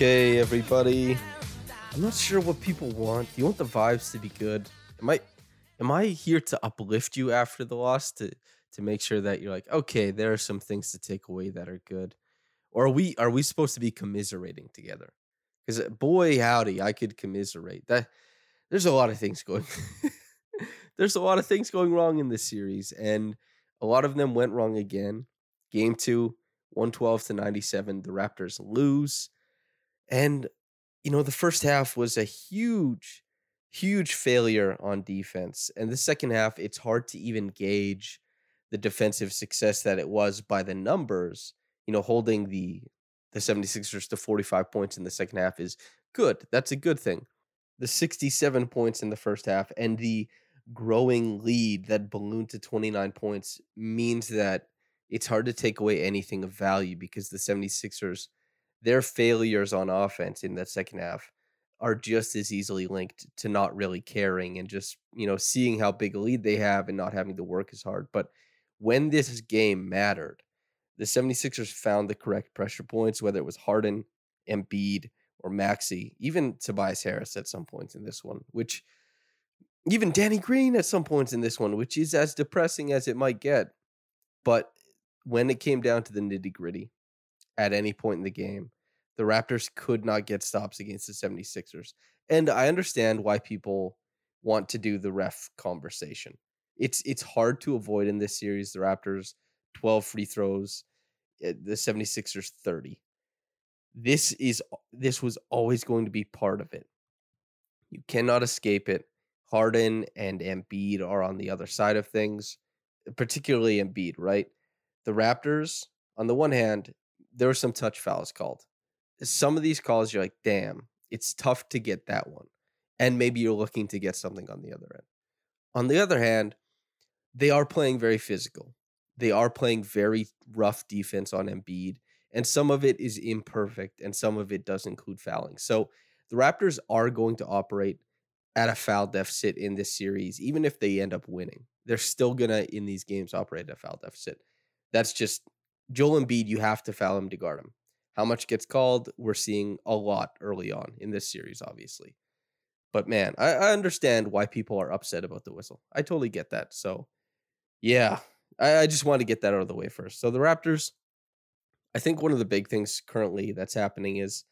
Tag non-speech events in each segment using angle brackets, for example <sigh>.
Okay, everybody. I'm not sure what people want. Do you want the vibes to be good? Am I am I here to uplift you after the loss to to make sure that you're like, okay, there are some things to take away that are good? Or are we are we supposed to be commiserating together? Because uh, boy howdy, I could commiserate. That there's a lot of things going <laughs> there's a lot of things going wrong in this series, and a lot of them went wrong again. Game two, 112 to 97. The Raptors lose. And, you know, the first half was a huge, huge failure on defense. And the second half, it's hard to even gauge the defensive success that it was by the numbers. You know, holding the the 76ers to 45 points in the second half is good. That's a good thing. The 67 points in the first half and the growing lead that ballooned to 29 points means that it's hard to take away anything of value because the 76ers their failures on offense in that second half are just as easily linked to not really caring and just, you know, seeing how big a lead they have and not having to work as hard. But when this game mattered, the 76ers found the correct pressure points, whether it was Harden, Embiid, or Maxey, even Tobias Harris at some points in this one, which even Danny Green at some points in this one, which is as depressing as it might get. But when it came down to the nitty gritty, at any point in the game, the Raptors could not get stops against the 76ers. And I understand why people want to do the ref conversation. It's it's hard to avoid in this series. The Raptors 12 free throws, eh, the 76ers 30. This is this was always going to be part of it. You cannot escape it. Harden and Embiid are on the other side of things, particularly Embiid, right? The Raptors, on the one hand, there were some touch fouls called. Some of these calls, you're like, damn, it's tough to get that one. And maybe you're looking to get something on the other end. On the other hand, they are playing very physical. They are playing very rough defense on Embiid. And some of it is imperfect and some of it does include fouling. So the Raptors are going to operate at a foul deficit in this series, even if they end up winning. They're still going to, in these games, operate at a foul deficit. That's just Joel Embiid, you have to foul him to guard him. How much gets called? We're seeing a lot early on in this series, obviously. But man, I, I understand why people are upset about the whistle. I totally get that. So, yeah, I, I just want to get that out of the way first. So, the Raptors, I think one of the big things currently that's happening is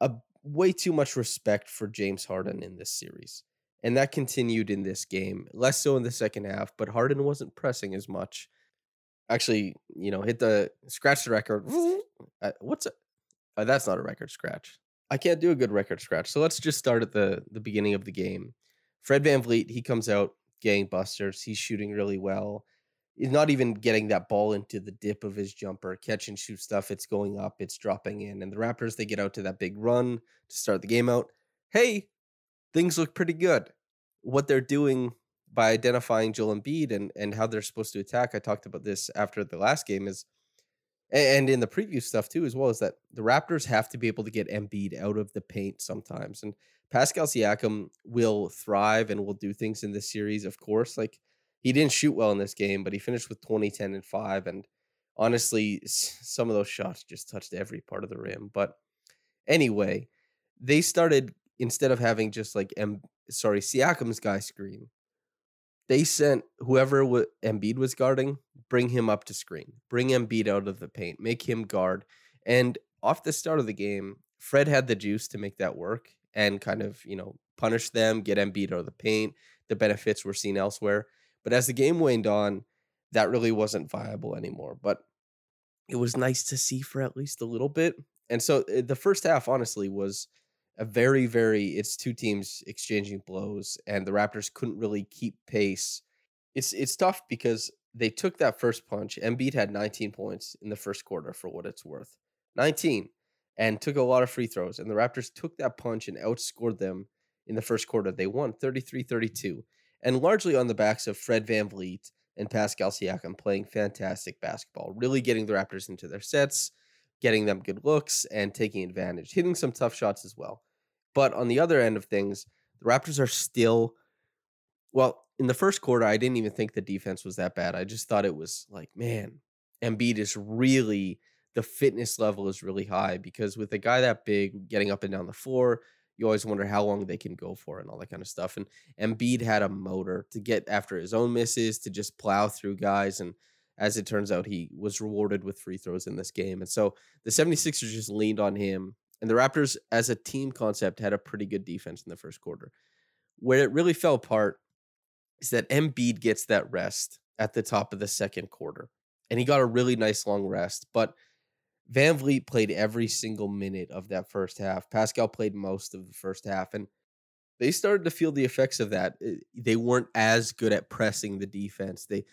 a way too much respect for James Harden in this series. And that continued in this game, less so in the second half, but Harden wasn't pressing as much actually, you know, hit the scratch the record. Uh, what's it? Uh, that's not a record scratch. I can't do a good record scratch. So let's just start at the the beginning of the game. Fred VanVleet, he comes out gangbusters. He's shooting really well. He's not even getting that ball into the dip of his jumper, catch and shoot stuff. It's going up, it's dropping in. And the Raptors, they get out to that big run to start the game out. Hey, things look pretty good. What they're doing by identifying Joel Embiid and and how they're supposed to attack. I talked about this after the last game is and in the preview stuff too as well is that the Raptors have to be able to get Embiid out of the paint sometimes. And Pascal Siakam will thrive and will do things in this series, of course. Like he didn't shoot well in this game, but he finished with 20, 10, and 5. And honestly, some of those shots just touched every part of the rim. But anyway, they started instead of having just like M, sorry, Siakam's guy screen. They sent whoever w- Embiid was guarding, bring him up to screen, bring Embiid out of the paint, make him guard. And off the start of the game, Fred had the juice to make that work and kind of, you know, punish them, get Embiid out of the paint. The benefits were seen elsewhere. But as the game waned on, that really wasn't viable anymore. But it was nice to see for at least a little bit. And so uh, the first half, honestly, was a very, very, it's two teams exchanging blows, and the Raptors couldn't really keep pace. It's it's tough because they took that first punch. Embiid had 19 points in the first quarter for what it's worth. 19 and took a lot of free throws. And the Raptors took that punch and outscored them in the first quarter. They won 33 32. And largely on the backs of Fred VanVleet and Pascal Siakam playing fantastic basketball, really getting the Raptors into their sets, getting them good looks, and taking advantage, hitting some tough shots as well. But on the other end of things, the Raptors are still, well, in the first quarter, I didn't even think the defense was that bad. I just thought it was like, man, Embiid is really, the fitness level is really high because with a guy that big getting up and down the floor, you always wonder how long they can go for and all that kind of stuff. And Embiid had a motor to get after his own misses, to just plow through guys. And as it turns out, he was rewarded with free throws in this game. And so the 76ers just leaned on him. And the Raptors, as a team concept, had a pretty good defense in the first quarter. Where it really fell apart is that Embiid gets that rest at the top of the second quarter. And he got a really nice long rest. But VanVleet played every single minute of that first half. Pascal played most of the first half. And they started to feel the effects of that. Uh, They weren't as good at pressing the defense. They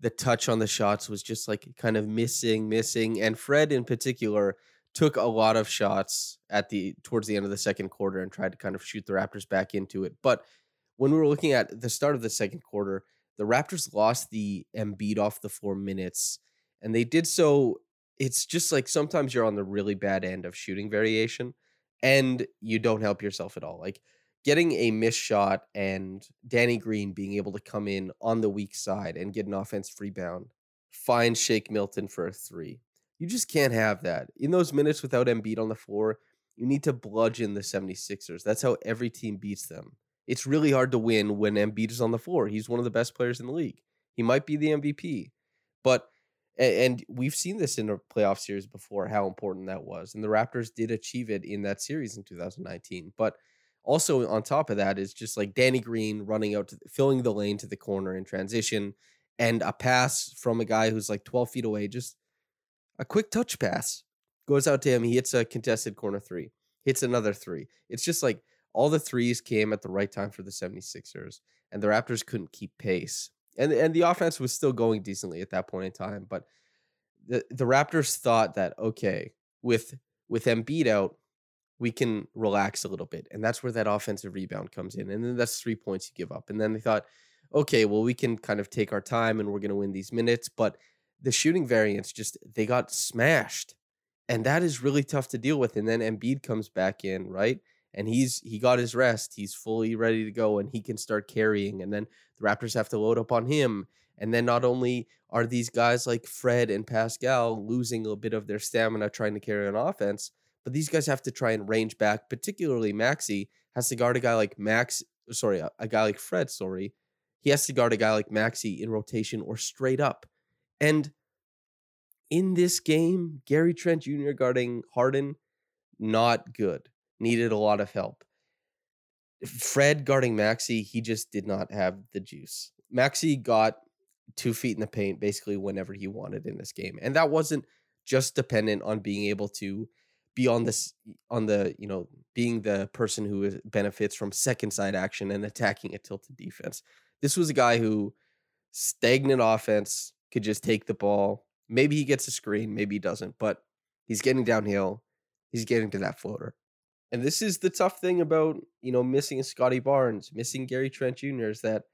the touch on the shots was just like kind of missing, missing. And Fred in particular took a lot of shots at the towards the end of the second quarter and tried to kind of shoot the Raptors back into it. But when we were looking at the start of the second quarter, the Raptors lost the Embiid off the floor minutes, and they did so. It's just like sometimes you're on the really bad end of shooting variation, and you don't help yourself at all. Like getting a missed shot and Danny Green being able to come in on the weak side and get an offensive rebound, find Shake Milton for a three. You just can't have that. In those minutes without Embiid on the floor, you need to bludgeon the 76ers. That's how every team beats them. It's really hard to win when Embiid is on the floor. He's one of the best players in the league. He might be the MVP. But and we've seen this in a playoff series before how important that was. And the Raptors did achieve it in that series in 2019. But also on top of that is just like Danny Green running out to filling the lane to the corner in transition and a pass from a guy who's like 12 feet away, just a quick touch pass goes out to him. He hits a contested corner three, hits another three. It's just like all the threes came at the right time for the 76ers, and the Raptors couldn't keep pace. And and the offense was still going decently at that point in time, but the the Raptors thought that okay, with with Embiid out, we can relax a little bit. And that's where that offensive rebound comes in. And then that's three points you give up. And then they thought, okay, well, we can kind of take our time and we're going to win these minutes. But the shooting variance just, they got smashed. And that is really tough to deal with. And then Embiid comes back in, right? And he's he got his rest. He's fully ready to go and he can start carrying. And then the Raptors have to load up on him. And then not only are these guys like Fred and Pascal losing a bit of their stamina trying to carry an offense, but these guys have to try and range back. Particularly Maxey has to guard a guy like Max, sorry, a, a guy like Fred. Sorry, he has to guard a guy like Maxey in rotation or straight up. And in this game, Gary Trent Jr. guarding Harden, not good. Needed a lot of help. Fred guarding Maxey, he just did not have the juice. Maxey got two feet in the paint basically whenever he wanted in this game, and that wasn't just dependent on being able to be on this on the you know being the person who benefits from second side action and attacking a tilted defense. This was a guy who stagnant offense could just take the ball. Maybe he gets a screen, maybe he doesn't, but he's getting downhill. He's getting to that floater. And this is the tough thing about, you know, missing Scottie Barnes, missing Gary Trent Jr. is that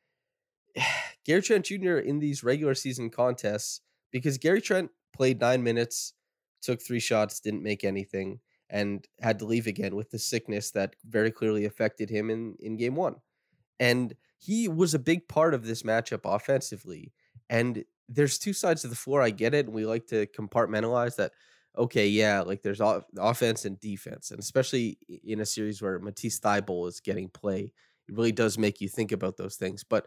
<sighs> Gary Trent Jr. in these regular season contests, because Gary Trent played nine minutes, took three shots, didn't make anything, and had to leave again with the sickness that very clearly affected him in, in game one. And he was a big part of this matchup offensively. And there's two sides to the floor. I get it. And we like to compartmentalize that. Okay, yeah, like there's off- offense and defense, and especially in a series where Matisse Thybulle is getting play, it really does make you think about those things. But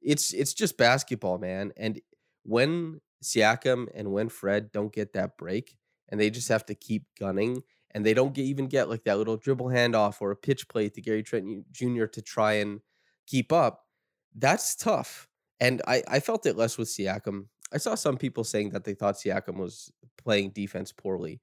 it's it's just basketball, man. And when Siakam and when Fred don't get that break, and they just have to keep gunning, and they don't get, even get like that little dribble handoff or a pitch play to Gary Trent Jr. to try and keep up, that's tough. And I, I felt it less with Siakam. I saw some people saying that they thought Siakam was playing defense poorly.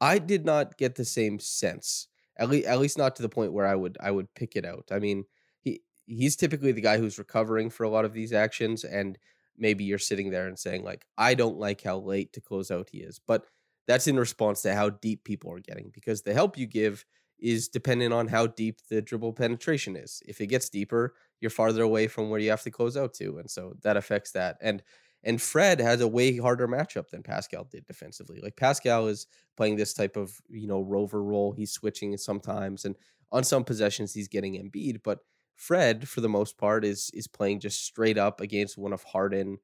I did not get the same sense. At least, at least not to the point where I would I would pick it out. I mean, he he's typically the guy who's recovering for a lot of these actions, and maybe you're sitting there and saying like, I don't like how late to close out he is, but that's in response to how deep people are getting because the help you give is dependent on how deep the dribble penetration is. If it gets deeper, you're farther away from where you have to close out to, and so that affects that. And and Fred has a way harder matchup than Pascal did defensively. Like Pascal is playing this type of you know rover role. He's switching sometimes, and on some possessions he's getting Embiid. But Fred, for the most part, is is playing just straight up against one of Harden,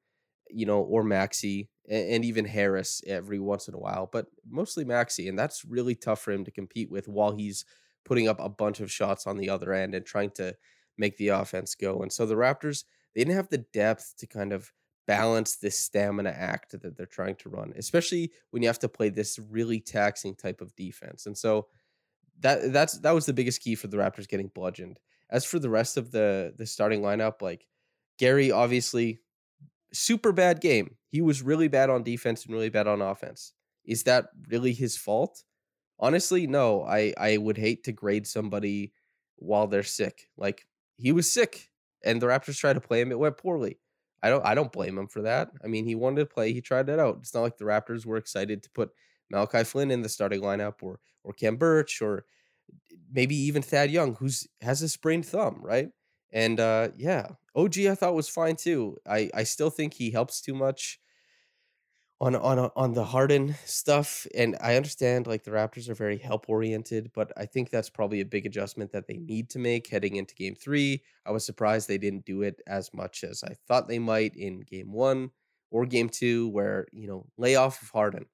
you know, or Maxey, and, even Harris every once in a while, but mostly Maxey, and that's really tough for him to compete with while he's putting up a bunch of shots on the other end and trying to make the offense go. And so the Raptors, they didn't have the depth to kind of balance this stamina act that they're trying to run, especially when you have to play this really taxing type of defense. And so that that's that was the biggest key for the Raptors getting bludgeoned. As for the rest of the the starting lineup, like Gary obviously super bad game. He was really bad on defense and really bad on offense. Is that really his fault? Honestly, no. I I would hate to grade somebody while they're sick. Like he was sick and the Raptors tried to play him it went poorly. I don't I don't blame him for that. I mean, he wanted to play, he tried it out. It's not like the Raptors were excited to put Malachi Flynn in the starting lineup or or Khem Birch or maybe even Thad Young who's has a sprained thumb, right? And uh yeah, OG I thought was fine too. I I still think he helps too much on on on the Harden stuff and I understand like the Raptors are very help oriented, but I think that's probably a big adjustment that they need to make heading into game 3. I was surprised they didn't do it as much as I thought they might in game 1 or game 2 where, you know, lay off of Harden.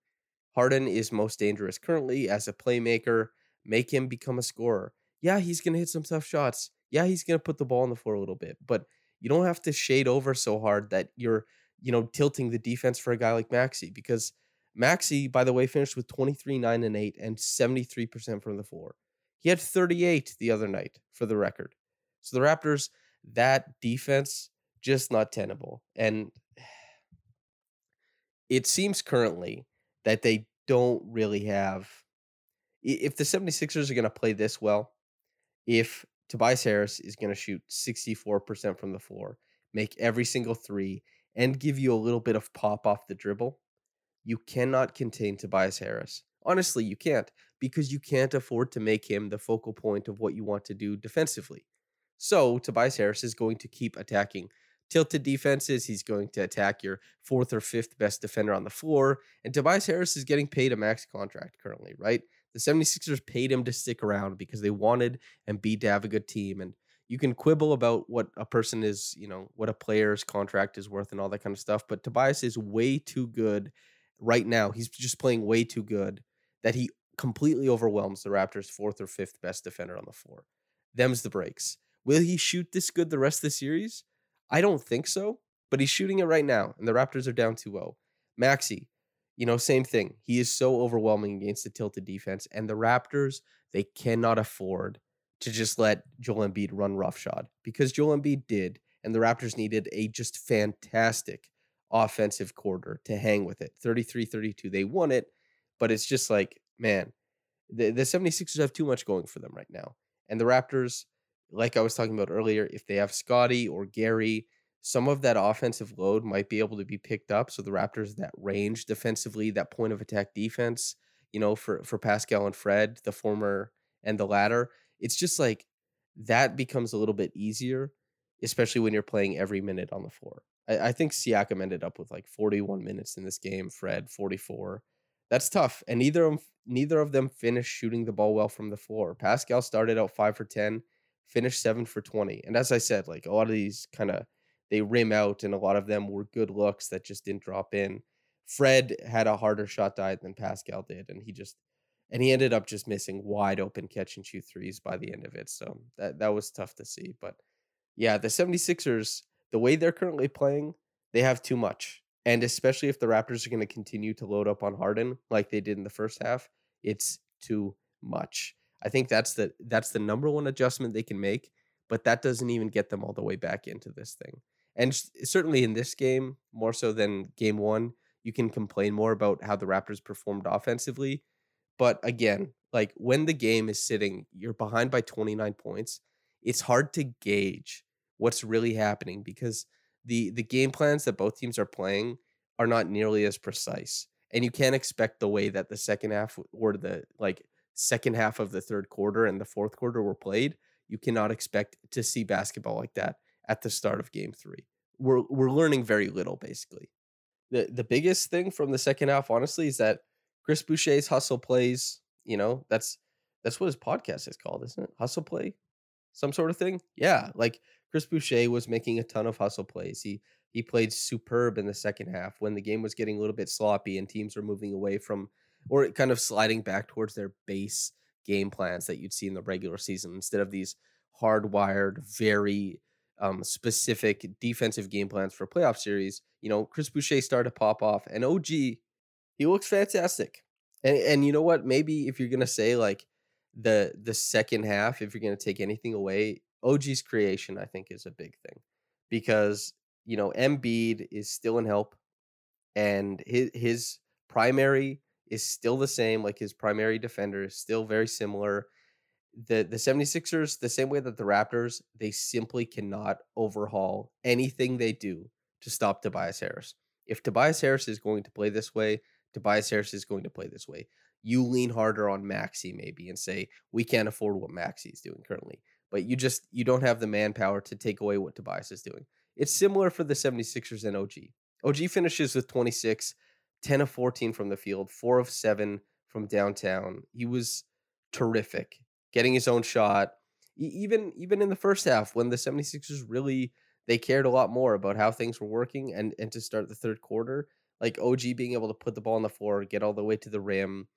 Harden is most dangerous currently as a playmaker. Make him become a scorer. Yeah, he's to hit some tough shots. Yeah, he's going to put the ball on the floor a little bit, but you don't have to shade over so hard that you're, you know, tilting the defense for a guy like Maxey because Maxey, by the way, finished with 23, 9, and 8 and 73% from the floor. He had 38 the other night for the record. So the Raptors, that defense, just not tenable. And <sighs> it seems currently that they don't really have if the 76ers are going to play this well, if Tobias Harris is going to shoot 64% from the floor, make every single three, and give you a little bit of pop off the dribble, you cannot contain Tobias Harris. Honestly, you can't because you can't afford to make him the focal point of what you want to do defensively. So, Tobias Harris is going to keep attacking tilted defenses. He's going to attack your fourth or fifth best defender on the floor. And Tobias Harris is getting paid a max contract currently, right? The 76ers paid him to stick around because they wanted Embiid to have a good team. And you can quibble about what a person is, you know, what a player's contract is worth and all that kind of stuff. But Tobias is way too good right now. He's just playing way too good that he completely overwhelms the Raptors' fourth or fifth best defender on the floor. Them's the breaks. Will he shoot this good the rest of the series? I don't think so, but he's shooting it right now, and the Raptors are down 2 0. Maxey, you know, same thing. He is so overwhelming against the tilted defense, and the Raptors, they cannot afford to just let Joel Embiid run roughshod because Joel Embiid did, and the Raptors needed a just fantastic offensive quarter to hang with it 33 32. They won it, but it's just like, man, the, the 76ers have too much going for them right now. And the Raptors, like I was talking about earlier, if they have Scottie or Gary, some of that offensive load might be able to be picked up. So the Raptors, that range defensively, that point of attack defense, you know, for for Pascal and Fred, the former and the latter, it's just like that becomes a little bit easier, especially when you're playing every minute on the floor. I, I think Siakam ended up with like 41 minutes in this game. Fred 44. That's tough, and neither of 'em- neither of them finished shooting the ball well from the floor. Pascal started out five for 10, finished seven for 20, and as I said, like a lot of these kind of they rim out, and a lot of them were good looks that just didn't drop in. Fred had a harder shot diet than Pascal did, and he just and he ended up just missing wide open catch and shoot threes by the end of it. So that that was tough to see. But yeah, the 76ers, the way they're currently playing, they have too much. And especially if the Raptors are going to continue to load up on Harden like they did in the first half, it's too much. I think that's the that's the number one adjustment they can make, but that doesn't even get them all the way back into this thing. And certainly in this game, more so than game 1, you can complain more about how the Raptors performed offensively, but again, like when the game is sitting, you're behind by 29 points, it's hard to gauge what's really happening because the the game plans that both teams are playing are not nearly as precise. And you can't expect the way that the second half or the like second half of the third quarter and the fourth quarter were played. You cannot expect to see basketball like that at the start of game 3. We're we're learning very little basically. The the biggest thing from the second half honestly is that Chris Boucher's hustle plays, you know, that's that's what his podcast is called, isn't it? Hustle play, some sort of thing. Yeah, like Chris Boucher was making a ton of hustle plays. He he played superb in the second half when the game was getting a little bit sloppy and teams were moving away from or kind of sliding back towards their base game plans that you'd see in the regular season instead of these hardwired, very um, specific defensive game plans for playoff series. You know, Chris Boucher started to pop off, and OG he looks fantastic. And and you know what? Maybe if you're gonna say like the the second half, if you're gonna take anything away, OG's creation I think is a big thing because you know Embiid is still in help, and his his primary is still the same. Like his primary defender is still very similar. The the 76ers, the same way that the Raptors, they simply cannot overhaul anything they do to stop Tobias Harris. If Tobias Harris is going to play this way, Tobias Harris is going to play this way. You lean harder on Maxey maybe and say, we can't afford what Maxey is doing currently. But you just you don't have the manpower to take away what Tobias is doing. It's similar for the 76ers and OG. OG finishes with 26, 10 of 14 from the field, 4 of 7 from downtown. He was terrific, getting his own shot. Even even in the first half when the 76ers really they cared a lot more about how things were working and and to start the third quarter, like OG being able to put the ball on the floor, get all the way to the rim,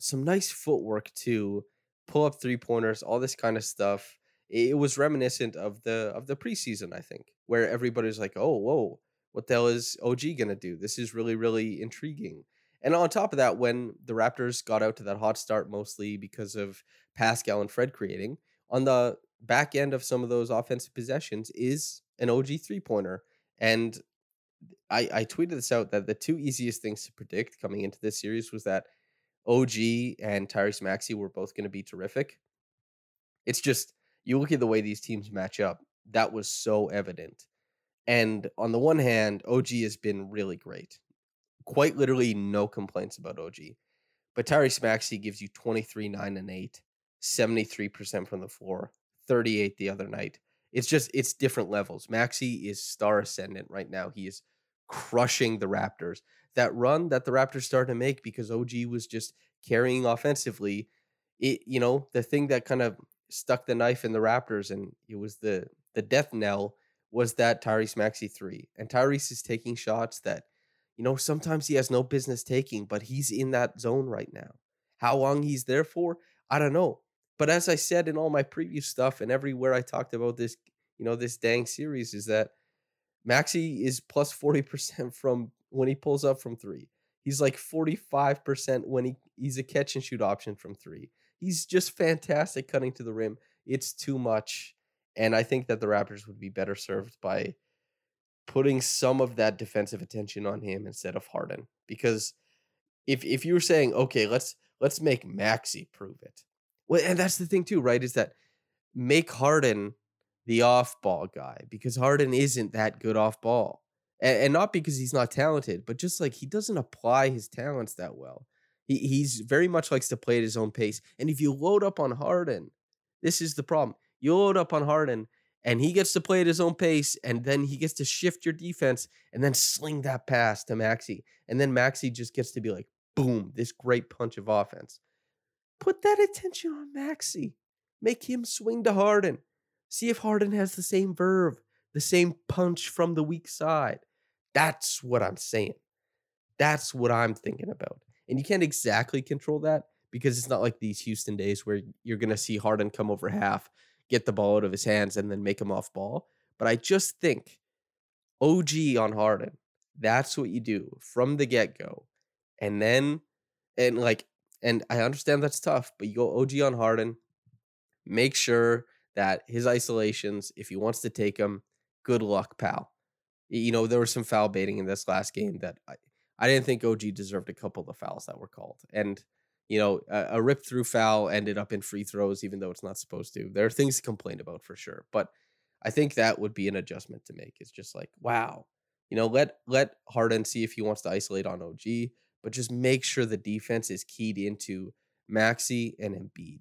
some nice footwork too, pull up three pointers, all this kind of stuff. It was reminiscent of the of the preseason, I think, where everybody's like, "Oh, whoa, what the hell is OG gonna do? This is really, really intriguing." And on top of that, when the Raptors got out to that hot start, mostly because of Pascal and Fred creating, on the back end of some of those offensive possessions is an OG three pointer. And I, I tweeted this out that the two easiest things to predict coming into this series was that OG and Tyrese Maxey were both going to be terrific. It's just you look at the way these teams match up, that was so evident. And on the one hand, OG has been really great. Quite literally no complaints about OG. But Tyrese Maxey gives you 23, 9, and 8, 73% from the floor, 38 the other night. It's just it's different levels. Maxey is star ascendant right now. He is crushing the Raptors. That run that the Raptors started to make because OG was just carrying offensively, it you know, the thing that kind of stuck the knife in the Raptors and it was the the death knell was that Tyrese Maxey 3. And Tyrese is taking shots that you know, sometimes he has no business taking, but he's in that zone right now. How long he's there for, I don't know. But as I said in all my previous stuff and everywhere I talked about this, you know, this dang series is that Maxey is plus 40% from when he pulls up from three. He's like 45% when he, he's a catch and shoot option from three. He's just fantastic cutting to the rim. It's too much. And I think that the Raptors would be better served by putting some of that defensive attention on him instead of Harden. Because if if you were saying, okay, let's let's make Maxey prove it. Well, and that's the thing too, right? Is that make Harden the off ball guy because Harden isn't that good off ball. And, and not because he's not talented, but just like he doesn't apply his talents that well. He he's very much likes to play at his own pace. And if you load up on Harden, this is the problem. You load up on Harden and he gets to play at his own pace, and then he gets to shift your defense and then sling that pass to Maxey. And then Maxey just gets to be like, boom, this great punch of offense. Put that attention on Maxey. Make him swing to Harden. See if Harden has the same verve, the same punch from the weak side. That's what I'm saying. That's what I'm thinking about. And you can't exactly control that because it's not like these Houston days where you're going to see Harden come over half, get the ball out of his hands, and then make him off ball. But I just think OG on Harden, that's what you do from the get go. And then, and like, and I understand that's tough, but you go OG on Harden, make sure that his isolations, if he wants to take them, good luck, pal. You know, there was some foul baiting in this last game that I, I didn't think OG deserved a couple of the fouls that were called. And, you know, a, a rip through foul ended up in free throws, even though it's not supposed to. There are things to complain about for sure. But I think that would be an adjustment to make. It's just like, wow, you know, let let Harden see if he wants to isolate on OG, but just make sure the defense is keyed into Maxey and Embiid.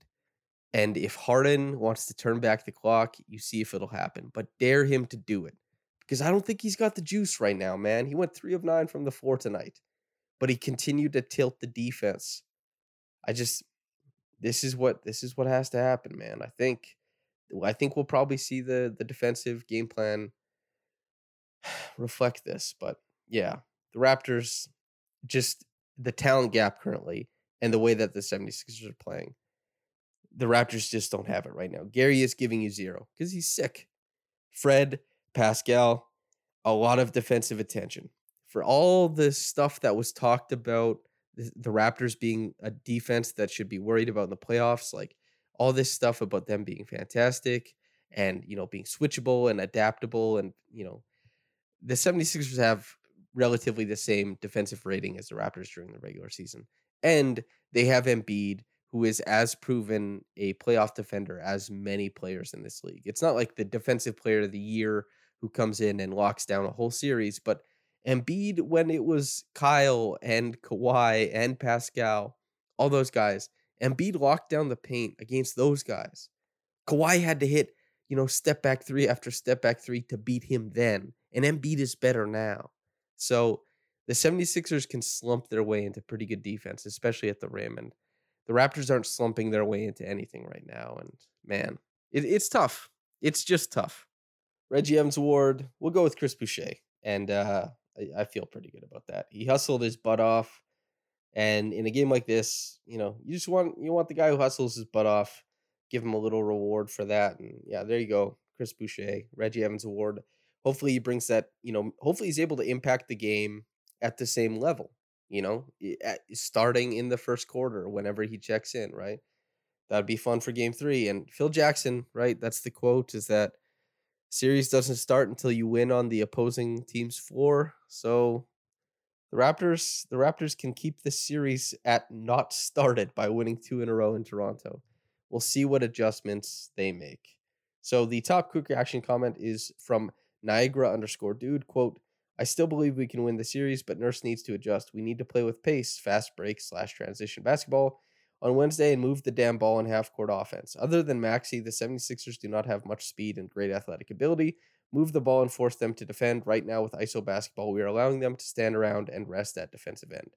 And if Harden wants to turn back the clock, you see if it'll happen. But dare him to do it. Because I don't think he's got the juice right now, man. He went three of nine from the floor tonight. But he continued to tilt the defense. I just this is what this is what has to happen, man. I think I think we'll probably see the the defensive game plan <sighs> reflect this. But yeah, the Raptors just the talent gap currently and the way that the 76ers are playing. The Raptors just don't have it right now. Gary is giving you zero because he's sick. Fred, Pascal, a lot of defensive attention. For all the stuff that was talked about, the, Raptors being a defense that should be worried about in the playoffs, like all this stuff about them being fantastic and, you know, being switchable and adaptable and, you know, the 76ers have relatively the same defensive rating as the Raptors during the regular season. And they have Embiid, who is as proven a playoff defender as many players in this league. It's not like the defensive player of the year who comes in and locks down a whole series, but Embiid, when it was Kyle and Kawhi and Pascal, all those guys, Embiid locked down the paint against those guys. Kawhi had to hit, you know, step back three after step back three to beat him then. And Embiid is better now. So the 76ers can slump their way into pretty good defense, especially at the rim. And the Raptors aren't slumping their way into anything right now. And man, it, it's tough. It's just tough. Reggie Evans Award, we'll go with Chris Boucher. And uh, I, I feel pretty good about that. He hustled his butt off. And in a game like this, you know, you just want you want the guy who hustles his butt off, give him a little reward for that. And yeah, there you go. Chris Boucher, Reggie Evans Award. Hopefully he brings that, you know, hopefully he's able to impact the game at the same level, you know, starting in the first quarter whenever he checks in, right? That'd be fun for game three. And Phil Jackson, right? That's the quote is that series doesn't start until you win on the opposing team's floor. So the Raptors, the Raptors can keep the series at not started by winning two in a row in Toronto. We'll see what adjustments they make. So the top quick reaction comment is from Niagara underscore dude. Quote, I still believe we can win the series, but Nurse needs to adjust. We need to play with pace, fast break slash transition basketball on Wednesday and move the damn ball in half court offense. Other than Maxey, the 76ers do not have much speed and great athletic ability. Move the ball and force them to defend. Right now, with ISO basketball, we are allowing them to stand around and rest at defensive end.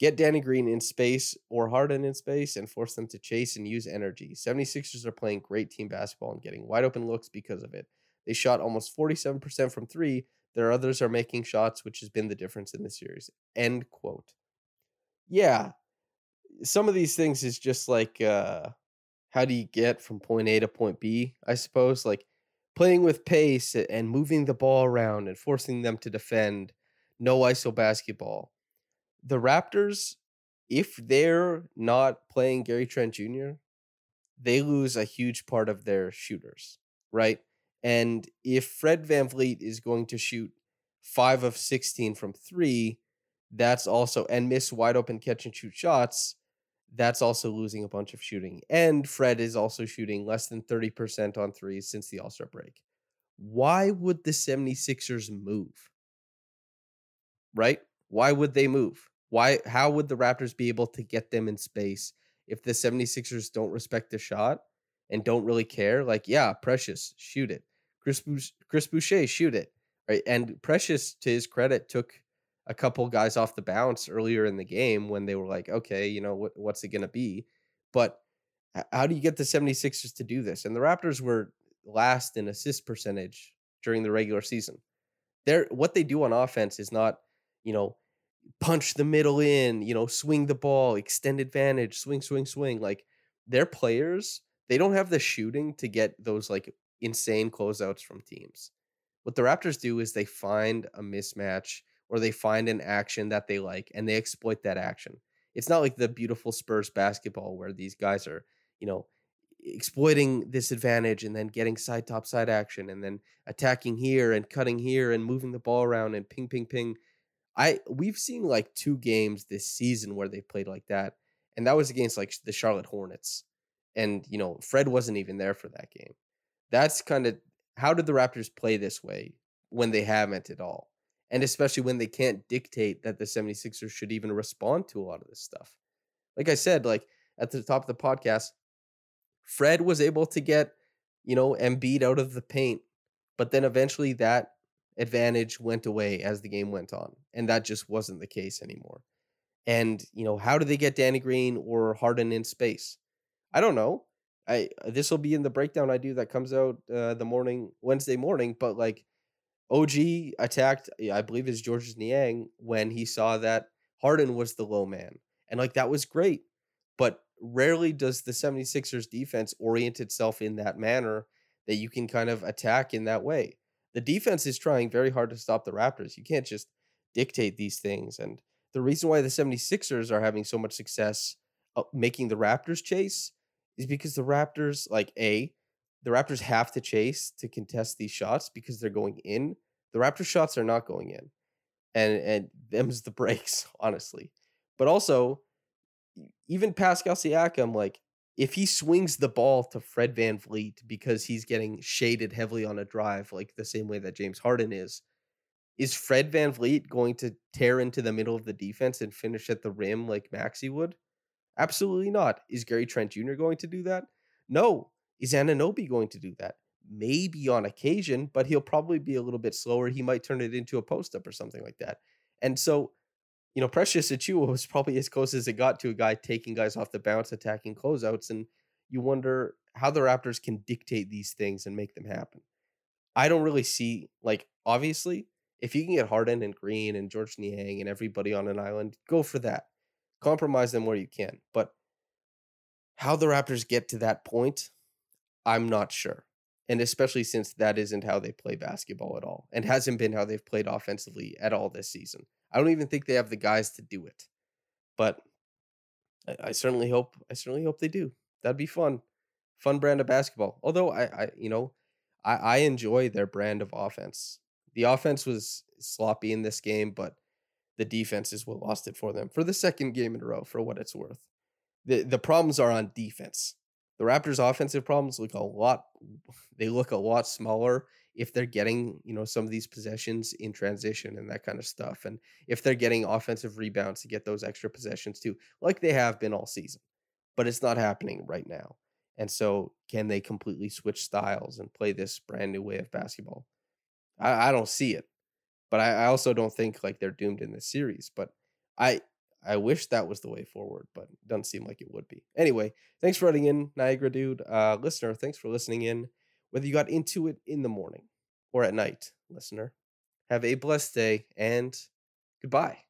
Get Danny Green in space or Harden in space and force them to chase and use energy. 76ers are playing great team basketball and getting wide open looks because of it. They shot almost 47% from three. There are others are making shots, which has been the difference in the series. End quote. Yeah. Some of these things is just like uh how do you get from point A to point B, I suppose? Like playing with pace and moving the ball around and forcing them to defend. No ISO basketball. The Raptors, if they're not playing Gary Trent Jr., they lose a huge part of their shooters, right? And if Fred VanVleet is going to shoot five of 16 from three, that's also, and miss wide open catch and shoot shots, that's also losing a bunch of shooting. And Fred is also shooting less than 30% on threes since the All Star break. Why would the 76ers move? Right? Why would they move? Why how would the Raptors be able to get them in space if the 76ers don't respect the shot and don't really care? Like, yeah, Precious, shoot it. Chris Bouch- Chris Boucher, shoot it. Right? And Precious to his credit took a couple guys off the bounce earlier in the game when they were like, okay, you know, what, what's it going to be? But how do you get the 76ers to do this? And the Raptors were last in assist percentage during the regular season. They're what they do on offense is not, you know, punch the middle in, you know, swing the ball, extend advantage, swing, swing, swing. Like their players, they don't have the shooting to get those like insane closeouts from teams. What the Raptors do is they find a mismatch or they find an action that they like and they exploit that action. It's not like the beautiful Spurs basketball where these guys are, you know, exploiting this advantage and then getting side top side action and then attacking here and cutting here and moving the ball around and ping ping ping. I we've seen like two games this season where they played like that, and that was against like the Charlotte Hornets, and you know Fred wasn't even there for that game. That's kind of how did the Raptors play this way when they haven't at all, and especially when they can't dictate that the 76ers should even respond to a lot of this stuff. Like I said, like at the top of the podcast, Fred was able to get you know Embiid out of the paint, but then eventually that advantage went away as the game went on, and that just wasn't the case anymore. And you know, how do they get Danny Green or Harden in space? I don't know. I this will be in the breakdown I do that comes out uh, the morning Wednesday morning, but like OG attacked, I believe is Georges Niang when he saw that Harden was the low man. And like that was great. But rarely does the 76ers defense orient itself in that manner that you can kind of attack in that way the defense is trying very hard to stop the Raptors. You can't just dictate these things. And the reason why the 76ers are having so much success uh, making the Raptors chase is because the Raptors, like, A, the Raptors have to chase to contest these shots because they're going in. The Raptors shots are not going in. And and them's the <laughs> breaks, honestly. But also, even Pascal Siakam, like if he swings the ball to Fred VanVleet because he's getting shaded heavily on a drive, like the same way that James Harden is, is Fred VanVleet going to tear into the middle of the defense and finish at the rim like Maxey would? Absolutely not. Is Gary Trent Jr. going to do that? No. Is Anunoby going to do that? Maybe on occasion, but he'll probably be a little bit slower. He might turn it into a post up or something like that. And so you know, Precious Achiuwa was probably as close as it got to a guy taking guys off the bounce, attacking closeouts, and you wonder how the Raptors can dictate these things and make them happen. I don't really see like obviously if you can get Harden and Green and Georges Niang and everybody on an island, go for that. Compromise them where you can. But how the Raptors get to that point, I'm not sure. And especially since that isn't how they play basketball at all and hasn't been how they've played offensively at all this season. I don't even think they have the guys to do it. But I, I certainly hope I certainly hope they do. That'd be fun. Fun brand of basketball. Although I, I you know, I, I enjoy their brand of offense. The offense was sloppy in this game, but the defense is what lost it for them for the second game in a row, for what it's worth. The the problems are on defense. The Raptors' offensive problems look a lot they look a lot smaller if they're getting, you know, some of these possessions in transition and that kind of stuff. And if they're getting offensive rebounds to get those extra possessions too, like they have been all season. But it's not happening right now. And so can they completely switch styles and play this brand new way of basketball? I, I don't see it. But I, I also don't think like they're doomed in this series. But I I wish that was the way forward, but it doesn't seem like it would be. Anyway, thanks for writing in, Niagara dude. Uh, listener, thanks for listening in. Whether you got into it in the morning or at night, listener, have a blessed day and goodbye.